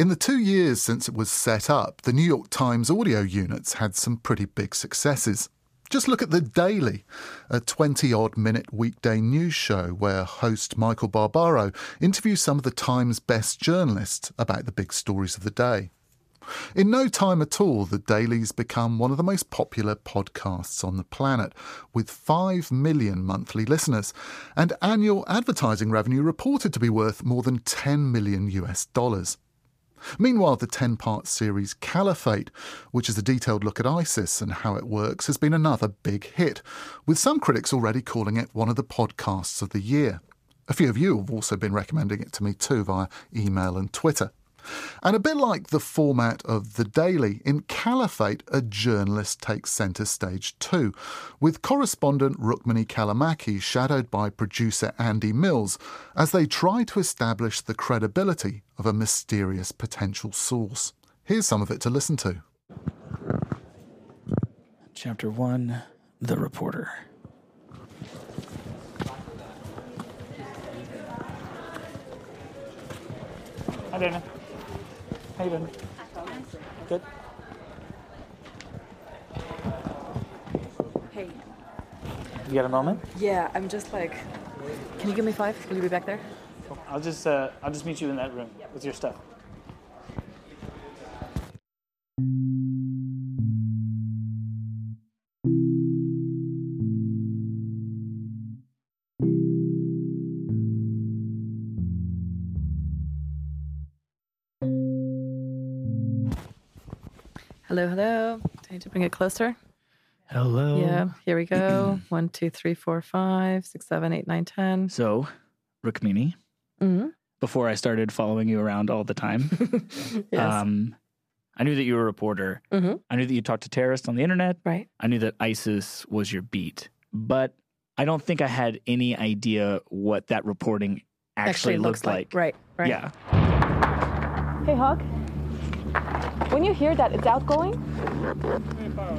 In the two years since it was set up, the New York Times audio units had some pretty big successes. Just look at The Daily, a 20 odd minute weekday news show where host Michael Barbaro interviews some of the Times' best journalists about the big stories of the day. In no time at all, The Daily's become one of the most popular podcasts on the planet, with 5 million monthly listeners, and annual advertising revenue reported to be worth more than 10 million US dollars. Meanwhile, the 10 part series Caliphate, which is a detailed look at ISIS and how it works, has been another big hit, with some critics already calling it one of the podcasts of the year. A few of you have also been recommending it to me too via email and Twitter. And a bit like the format of The Daily, in Caliphate, a journalist takes centre stage too, with correspondent Rukmini Callimachi shadowed by producer Andy Mills as they try to establish the credibility of a mysterious potential source. Here's some of it to listen to. Chapter 1 The Reporter. Hi, Dana. How you doing? Good. Hey, You got a moment? yeah, I'm just like, can you give me five? Will you be back there? I'll just uh, I'll just meet you in that room with your stuff. Hello, hello. Do I need to bring it closer? Hello. Yeah, here we go. One, two, three, four, five, six, seven, eight, nine, ten. So, Rukmini, Mm-hmm. before I started following you around all the time, Yes. um, I knew that you were a reporter. mm-hmm. I knew that you talked to terrorists on the internet. Right. I knew that ISIS was your beat, but I don't think I had any idea what that reporting actually, looks looked like. Right, right. Yeah. Hey, Hawk. When you hear that, it's outgoing?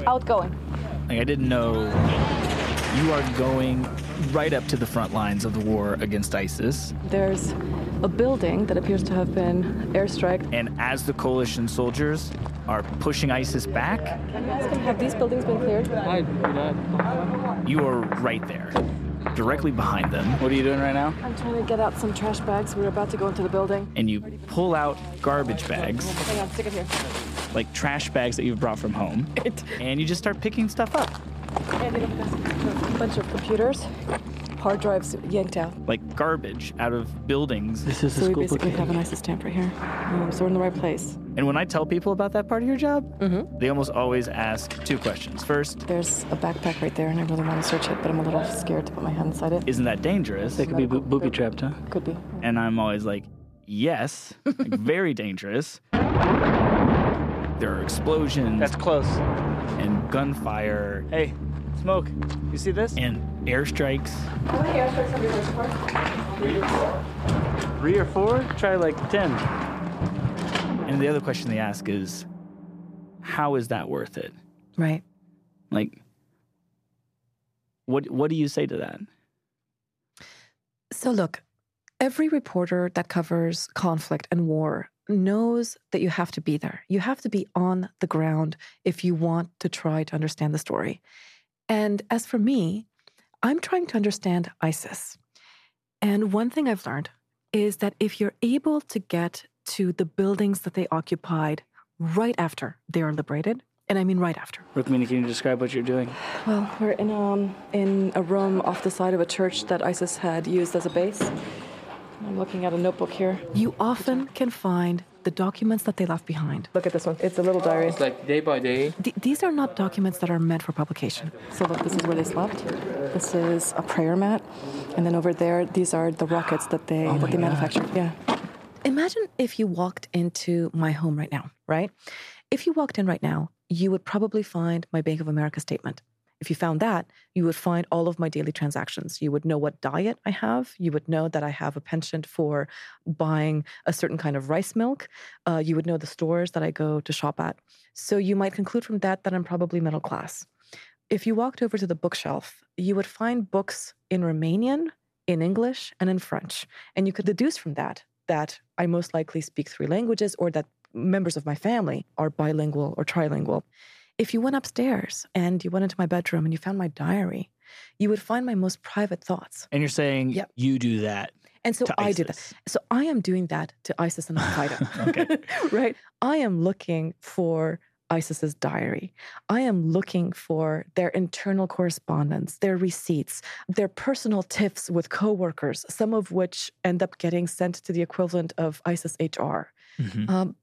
Outgoing. Like I didn't know you are going right up to the front lines of the war against ISIS. There's a building that appears to have been airstriked. And as the coalition soldiers are pushing ISIS back, Can you ask him, have these buildings been cleared? you are right there, directly behind them. What are you doing right now? I'm trying to get out some trash bags. We're about to go into the building. And you pull out garbage bags, Hang on, stick it here. like trash bags that you've brought from home, and you just start picking stuff up. Andy, look at. A bunch of computers, hard drives yanked out. like garbage out of buildings. This is the So we basically book. have an ISIS stamp right here. Um, so we're in the right place. And when I tell people about that part of your job, Mm-hmm. they almost always ask two questions. First, There's a backpack right there, and I really want to search it, but I'm a little scared to put my hand inside it. isn't that dangerous? They could be bo- booby trapped, huh? Could be. And I'm always like, yes, like, very dangerous. There are explosions That's close. and gunfire Hey, smoke. You see this? and airstrikes. How many airstrikes have you heard so far? Three or four? Try like ten. And the other question they ask is, how is that worth it? Right. Like, what what do you say to that? So, look, every reporter that covers conflict and war knows that you have to be there. You have to be on the ground if you want to try to understand the story. And as for me, I'm trying to understand ISIS. And one thing I've learned is that if you're able to get to the buildings that they occupied right after they are liberated, and I mean right after, Rukmini, can you describe what you're doing? Well, we're in um in a room off the side of a church that ISIS had used as a base. I'm looking at a notebook here. you often can find the documents that they left behind. Look at this one. It's a little diary. It's like day by day. Th- these are not documents that are meant for publication. So look, this is where they slept. This is a prayer mat, and then over there, these are the rockets that they oh that they manufactured. Yeah. Imagine if you walked into my home right now, right? If you walked in right now, you would probably find my Bank of America statement. If you found that, you would find all of my daily transactions. You would know what diet I have. You would know that I have a penchant for buying a certain kind of rice milk. Uh, you would know the stores that I go to shop at. So you might conclude from that that I'm probably middle class. If you walked over to the bookshelf, you would find books in Romanian, in English, and in French. And you could deduce from that that I most likely speak three languages or that members of my family are bilingual or trilingual. If you went upstairs and you went into my bedroom and you found my diary, you would find my most private thoughts. And you're saying Yep. you do that. And so I do that. So I am doing that to ISIS and Al Qaeda. Okay. right? I am looking for ISIS's diary. I am looking for their internal correspondence, their receipts, their personal tiffs with coworkers, some of which end up getting sent to the equivalent of ISIS HR. Mhm. Um,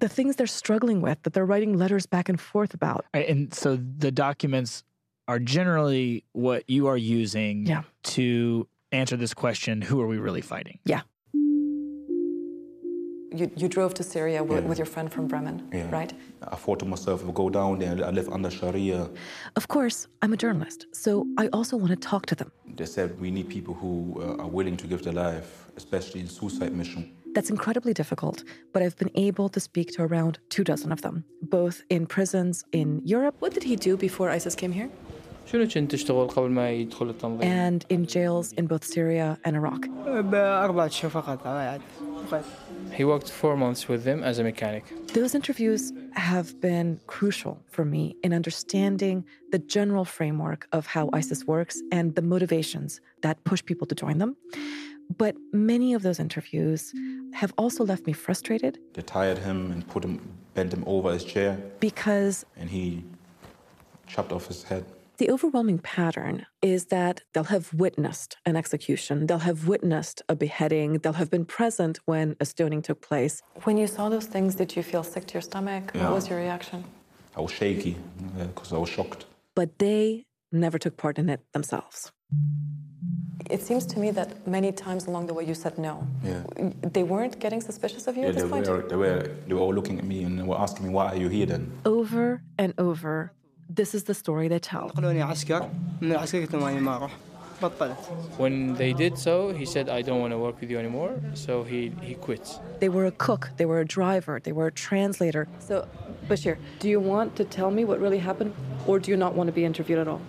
the things they're struggling with, that they're writing letters back and forth about. And so the documents are generally what you are using Yeah. to answer this question who are we really fighting? Yeah. You, you drove to Syria with, Yeah. with your friend from Bremen, Yeah. right? I thought to myself, if I go down there, I live under Sharia. Of course, I'm a journalist, so I also want to talk to them. They said we need people who uh, are willing to give their life, especially in suicide mission. That's incredibly difficult, but I've been able to speak to around two dozen of them, both in prisons in Europe. What did he do before ISIS came here? And in jails in both Syria and Iraq. He worked four months with them as a mechanic. Those interviews have been crucial for me in understanding the general framework of how ISIS works and the motivations that push people to join them. But many of those interviews have also left me frustrated They tied him and put him, bent him over his chair, because and he chopped off his head. the overwhelming pattern is that they'll have witnessed an execution, they'll have witnessed a beheading, they'll have been present when a stoning took place. When you saw those things, did you feel sick to your stomach? Yeah. What was your reaction? I was shaky because I was shocked. But they never took part in it themselves it seems to me that many times along the way you said no. Yeah. They weren't getting suspicious of you yeah, at this they point? Were, they, were, they were all looking at me and were asking me, why are you here then? Over and over, this is the story they tell. When they did so, he said, I don't want to work with you anymore. So he, he quits. They were a cook, they were a driver, they were a translator. So, Bashir, do you want to tell me what really happened, or do you not want to be interviewed at all?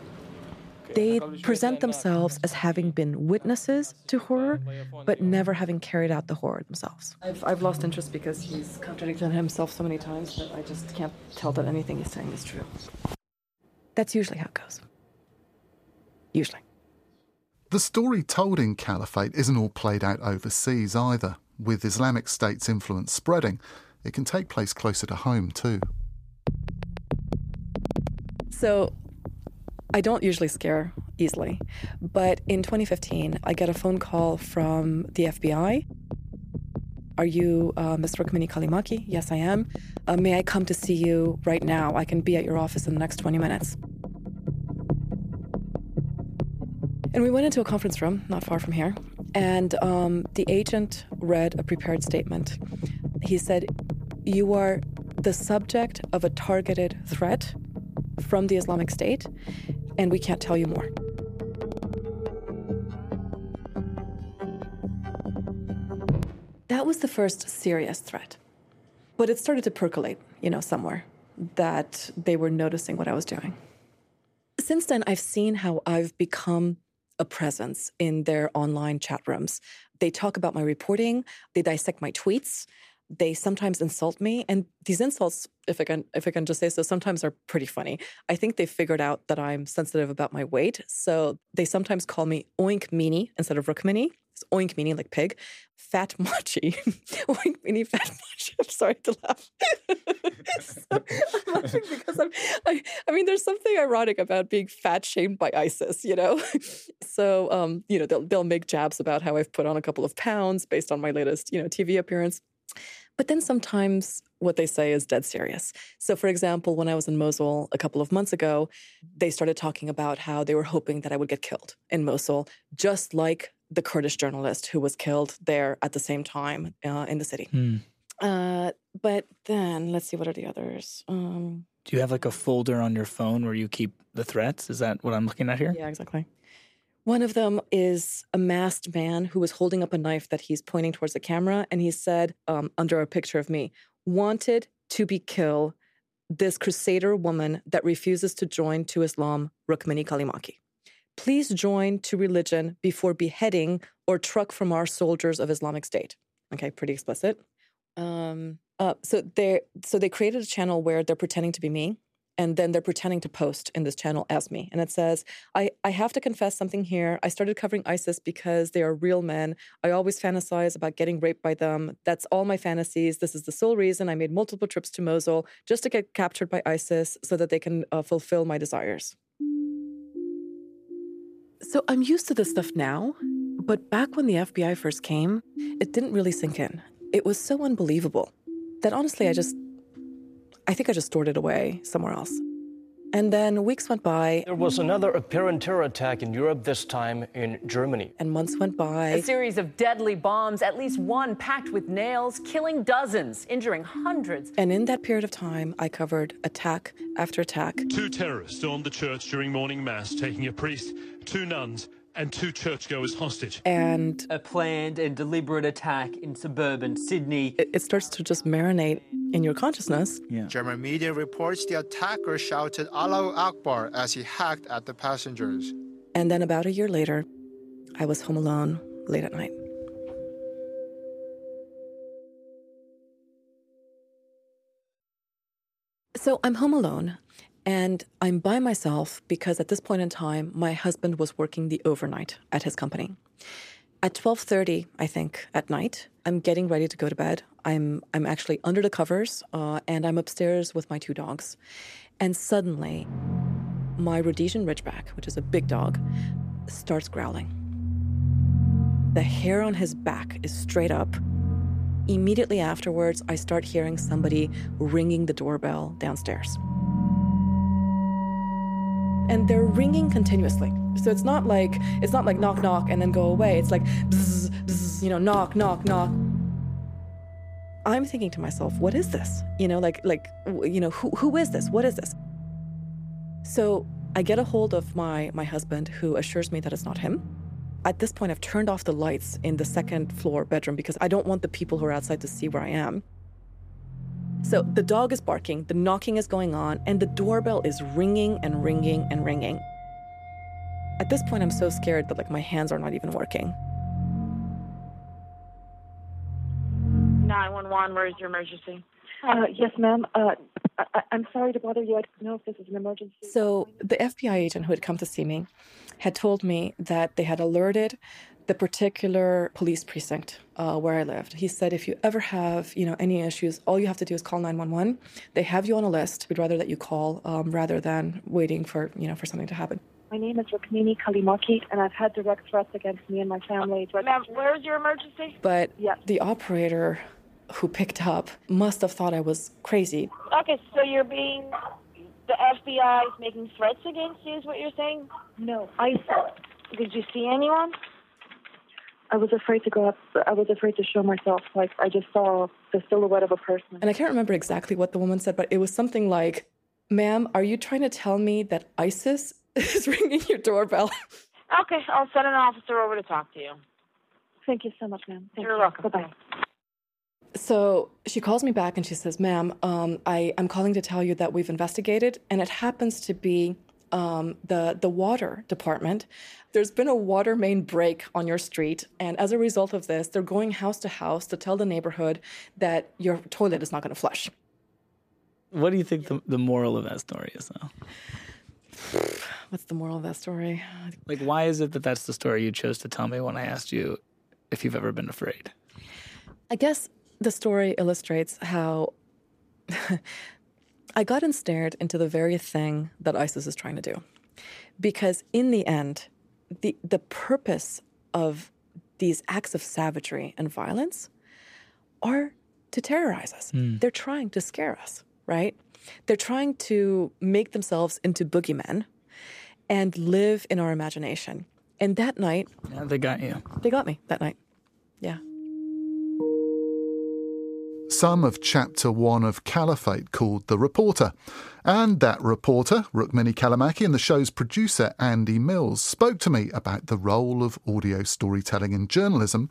They present themselves as having been witnesses to horror, but never having carried out the horror themselves. I've, I've lost interest because he's contradicted himself so many times that I just can't tell that anything he's saying is true. That's usually how it goes. Usually. The story told in Caliphate isn't all played out overseas either. With Islamic State's influence spreading, it can take place closer to home too. So, I don't usually scare easily, but in 2015, I get a phone call from the FBI. Are you uh, Ms. Rukmini Callimachi? Yes, I am. Uh, may I come to see you right now? I can be at your office in the next 20 minutes. And we went into a conference room not far from here, and um, the agent read a prepared statement. He said, You are the subject of a targeted threat from the Islamic State, and we can't tell you more. That was the first serious threat. But it started to percolate, you know, somewhere that they were noticing what I was doing. Since then, I've seen how I've become a presence in their online chat rooms. They talk about my reporting, they dissect my tweets, they sometimes insult me and these insults if i can if i can just say so sometimes are pretty funny. I think they figured out that i'm sensitive about my weight so they sometimes call me oink meanie instead of rukmini it's oink meanie like pig. Fat machi. Oink meanie fat machi. I'm sorry to laugh. So, i'm laughing because i'm I, I mean there's something ironic about being fat shamed by isis you know? So um you know they'll, they'll make jabs about how i've put on a couple of pounds based on my latest you know tv appearance but then sometimes what they say is dead serious. So, for example, when I was in Mosul a couple of months ago, they started talking about how they were hoping that I would get killed in Mosul, just like the Kurdish journalist who was killed there at the same time uh, in the city. Hmm. Uh, but then let's see what are the others. Um, Do you have like a folder on your phone where you keep the threats? Is that what I'm looking at here? yeah, exactly. One of them is a masked man who was holding up a knife that he's pointing towards the camera, and he said, um, under a picture of me, "Wanted to be killed, this crusader woman that refuses to join to Islam, Rukmini Callimachi. Please join to religion before beheading or truck from our soldiers of Islamic State." Okay, pretty explicit. Um, uh, so they so they created a channel where they're pretending to be me, and then they're pretending to post in this channel as me, and it says, "I I have to confess something here. I started covering ISIS because they are real men. I always fantasize about getting raped by them. That's all my fantasies. This is the sole reason I made multiple trips to Mosul just to get captured by ISIS so that they can uh, fulfill my desires." So I'm used to this stuff now, but back when the FBI first came, it didn't really sink in. It was so unbelievable that honestly, I just, I think I just stored it away somewhere else. And then weeks went by. There was another apparent terror attack in Europe, this time in Germany. And months went by. A series of deadly bombs, at least one packed with nails, killing dozens, injuring hundreds. And in that period of time, I covered attack after attack. Two terrorists stormed the church during morning mass, taking a priest, two nuns, and two churchgoers hostage. And a planned and deliberate attack in suburban Sydney. It, it starts to just marinate in your consciousness. Yeah. German media reports the attacker shouted Allahu Akbar as he hacked at the passengers. And then about a year later, I was home alone late at night. So I'm home alone and I'm by myself because at this point in time my husband was working the overnight at his company. At 12:30, I think, at night, I'm getting ready to go to bed. I'm I'm actually under the covers uh, and I'm upstairs with my two dogs. And suddenly, my Rhodesian Ridgeback, which is a big dog, starts growling. The hair on his back is straight up. Immediately afterwards, I start hearing somebody ringing the doorbell downstairs and they're ringing continuously. So it's not like it's not like knock knock and then go away. It's like bzz, bzz, you know knock knock knock. I'm thinking to myself, what is this? You know, like like you know who who is this? What is this? So I get a hold of my my husband, who assures me that it's not him. At this point, I've turned off the lights in the second floor bedroom because I don't want the people who are outside to see where I am. So the dog is barking, the knocking is going on, and the doorbell is ringing and ringing and ringing. At this point, I'm so scared that like my hands are not even working. 911, where is your emergency? Uh, yes, ma'am. Uh, I- am sorry to bother you. I don't know if this is an emergency. So the FBI agent who had come to see me had told me that they had alerted the particular police precinct uh, where I lived. He said, if you ever have, you know, any issues, all you have to do is call 911. They have you on a list. We'd rather that you call um, rather than waiting for, you know, for something to happen. My name is Rukmini Callimachi, and I've had direct threats against me and my family. Ma'am, where's your emergency? But yeah. the operator who picked up must have thought I was crazy. Okay, so you're being the FBI is making threats against you, is what you're saying? No, I saw it. Did you see anyone? I was afraid to go up. I was afraid to show myself. Like I just saw the silhouette of a person. And I can't remember exactly what the woman said, but it was something like, "Ma'am, are you trying to tell me that ISIS is ringing your doorbell?" Okay, I'll send an officer over to talk to you. Thank you so much, ma'am. Thank You're you. welcome. Bye bye. So she calls me back and she says, Ma'am, um, I, I'm calling to tell you that we've investigated, and it happens to be um, the, the water department. There's been a water main break on your street, and as a result of this, they're going house to house to tell the neighborhood that your toilet is not going to flush. What do you think the, the moral of that story is, though? What's the moral of that story? Like, why is it that that's the story you chose to tell me when I asked you if you've ever been afraid? I guess the story illustrates how I got ensnared into the very thing that ISIS is trying to do. Because in the end, the, the purpose of these acts of savagery and violence are to terrorize us. Mm. They're trying to scare us, right? They're trying to make themselves into boogeymen and live in our imagination. And that night, Yeah, they got you. they got me that night. Yeah. Some of chapter one of Caliphate called The Reporter. And that reporter, Rukmini Callimachi, and the show's producer, Andy Mills, spoke to me about the role of audio storytelling in journalism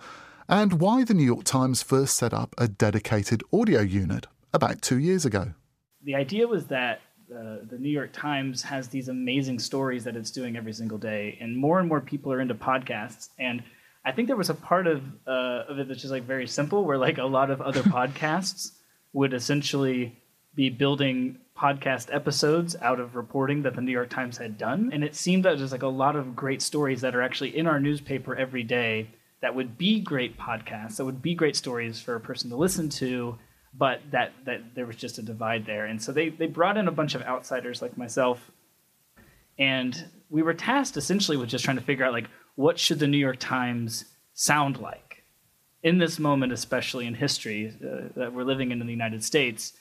and why the New York Times first set up a dedicated audio unit about two years ago. The idea was that uh, the New York Times has these amazing stories that it's doing every single day, and more and more people are into podcasts. And I think there was a part of uh, of it that's just like very simple, where like a lot of other podcasts would essentially be building podcast episodes out of reporting that the New York Times had done, and it seemed that there's like a lot of great stories that are actually in our newspaper every day that would be great podcasts, that would be great stories for a person to listen to, but that that there was just a divide there, and so they they brought in a bunch of outsiders like myself, and we were tasked essentially with just trying to figure out like what should the New York Times sound like in this moment, especially in history uh, that we're living in in the United States.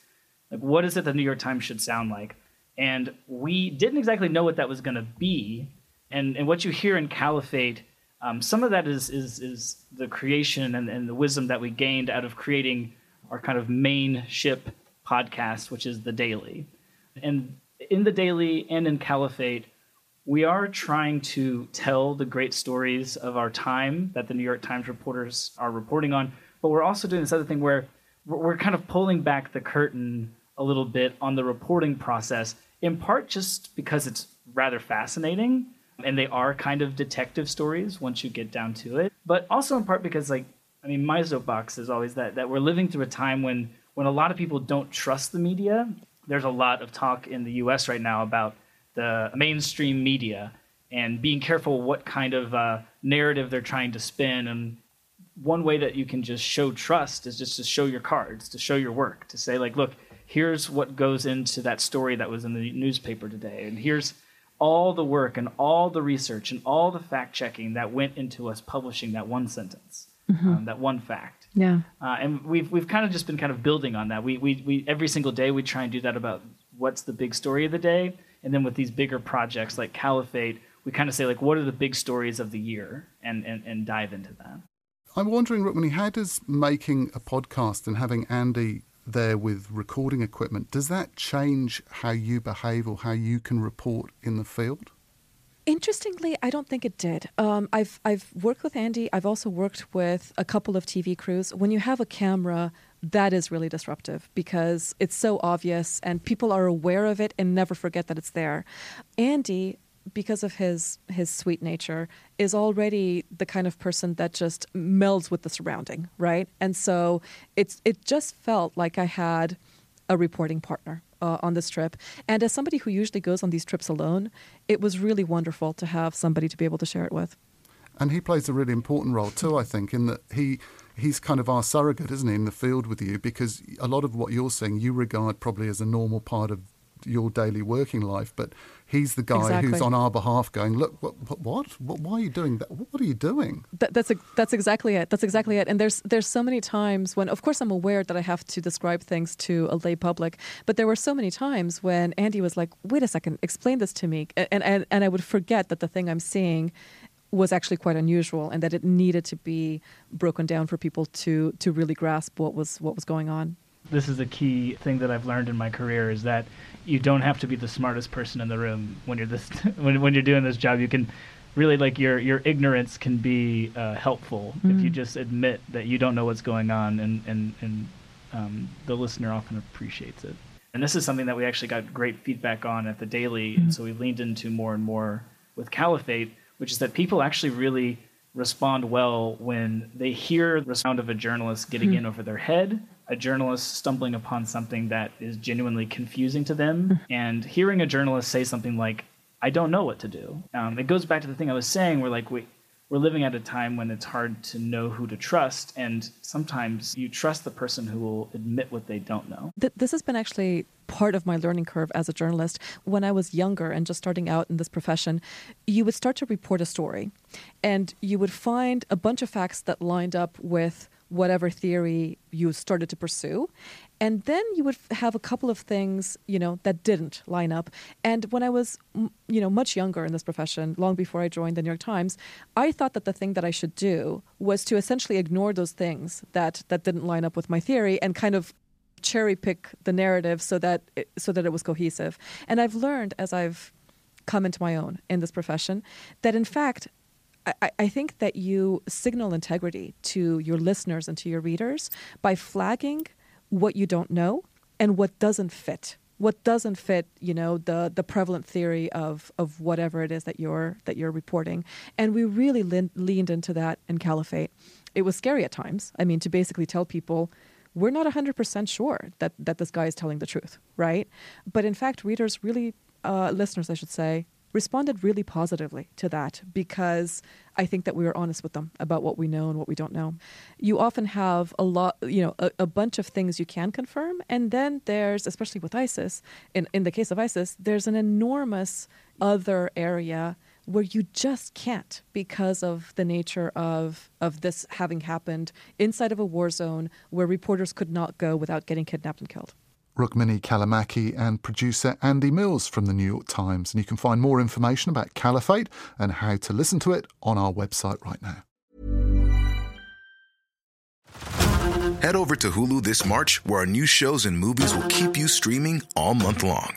Like, what is it the New York Times should sound like? And we didn't exactly know what that was going to be. And and what you hear in Caliphate, um, some of that is is is the creation and, and the wisdom that we gained out of creating our kind of main ship podcast, which is the Daily. And in the Daily and in Caliphate, we are trying to tell the great stories of our time that the New York Times reporters are reporting on, but we're also doing this other thing where we're kind of pulling back the curtain a little bit on the reporting process, in part just because it's rather fascinating and they are kind of detective stories once you get down to it, but also in part because like I mean my soapbox is always that that we're living through a time when when a lot of people don't trust the media. There's a lot of talk in the US right now about the mainstream media and being careful what kind of uh, narrative they're trying to spin. And one way that you can just show trust is just to show your cards, to show your work, to say, like, look, here's what goes into that story that was in the newspaper today. And here's all the work and all the research and all the fact checking that went into us publishing that one sentence, Mhm. um, that one fact. Yeah. Uh, and we've we've kind of just been kind of building on that. We, we we every single day we try and do that about what's the big story of the day, and then with these bigger projects like Caliphate, we kind of say like what are the big stories of the year, and and, and dive into that. I'm wondering, Rukmini, how does making a podcast and having Andy there with recording equipment, does that change how you behave or how you can report in the field? Interestingly, I don't think it did. Um, I've I've worked with Andy. I've also worked with a couple of TV crews. When you have a camera, that is really disruptive because it's so obvious and people are aware of it and never forget that it's there. Andy, because of his his sweet nature, is already the kind of person that just melds with the surrounding, right? And so it's it just felt like I had a reporting partner uh, on this trip. And as somebody who usually goes on these trips alone, it was really wonderful to have somebody to be able to share it with. And he plays a really important role too, I think, in that he he's kind of our surrogate, isn't he, in the field with you? Because a lot of what you're saying you regard probably as a normal part of your daily working life, but he's the guy who's on our behalf going, look, what, what, what, why are you doing that? What are you doing? That, that's a, that's exactly it. That's exactly it. And there's there's so many times when, of course, I'm aware that I have to describe things to a lay public, but there were so many times when Andy was like, "Wait a second, explain this to me," and and, and I would forget that the thing I'm seeing was actually quite unusual and that it needed to be broken down for people to to really grasp what was what was going on. This is a key thing that I've learned in my career is that you don't have to be the smartest person in the room when you're this when when you're doing this job. You can really like your your ignorance can be uh, helpful if you Mhm. just admit that you don't know what's going on, and and and um, the listener often appreciates it. And this is something that we actually got great feedback on at the Daily, and so we leaned into more and more with Caliphate, which is that people actually really respond well when they hear the sound of a journalist getting Hmm. in over their head, a journalist stumbling upon something that is genuinely confusing to them, and hearing a journalist say something like, I don't know what to do. Um, it goes back to the thing I was saying where like we we're living at a time when it's hard to know who to trust and sometimes you trust the person who will admit what they don't know. Th- this has been actually part of my learning curve as a journalist. When I was younger and just starting out in this profession, you would start to report a story and you would find a bunch of facts that lined up with whatever theory you started to pursue. And then you would have a couple of things, you know, that didn't line up. And when I was, you know, much younger in this profession, long before I joined the New York Times, I thought that the thing that I should do was to essentially ignore those things that that didn't line up with my theory and kind of cherry pick the narrative so that it, so that it was cohesive. And I've learned as I've come into my own in this profession that in fact I, I, think that you signal integrity to your listeners and to your readers by flagging what you don't know and what doesn't fit. What doesn't fit you know the the prevalent theory of of whatever it is that you're that you're reporting. And we really leaned into that in caliphate. It was scary at times. I mean to basically tell people we're not 100% sure that that this guy is telling the truth right but in fact readers really uh, listeners i should say responded really positively to that because I think that we were honest with them about what we know and what we don't know. You often have a lot, you know, a, a, bunch of things you can confirm, and then there's, especially with ISIS, in, in the case of ISIS, there's an enormous other area where you just can't because of the nature of of this having happened inside of a war zone where reporters could not go without getting kidnapped and killed. Rukmini Callimachi and producer Andy Mills from the New York Times. And you can find more information about Caliphate and how to listen to it on our website right now. Head over to Hulu this March, where our new shows and movies will keep you streaming all month long.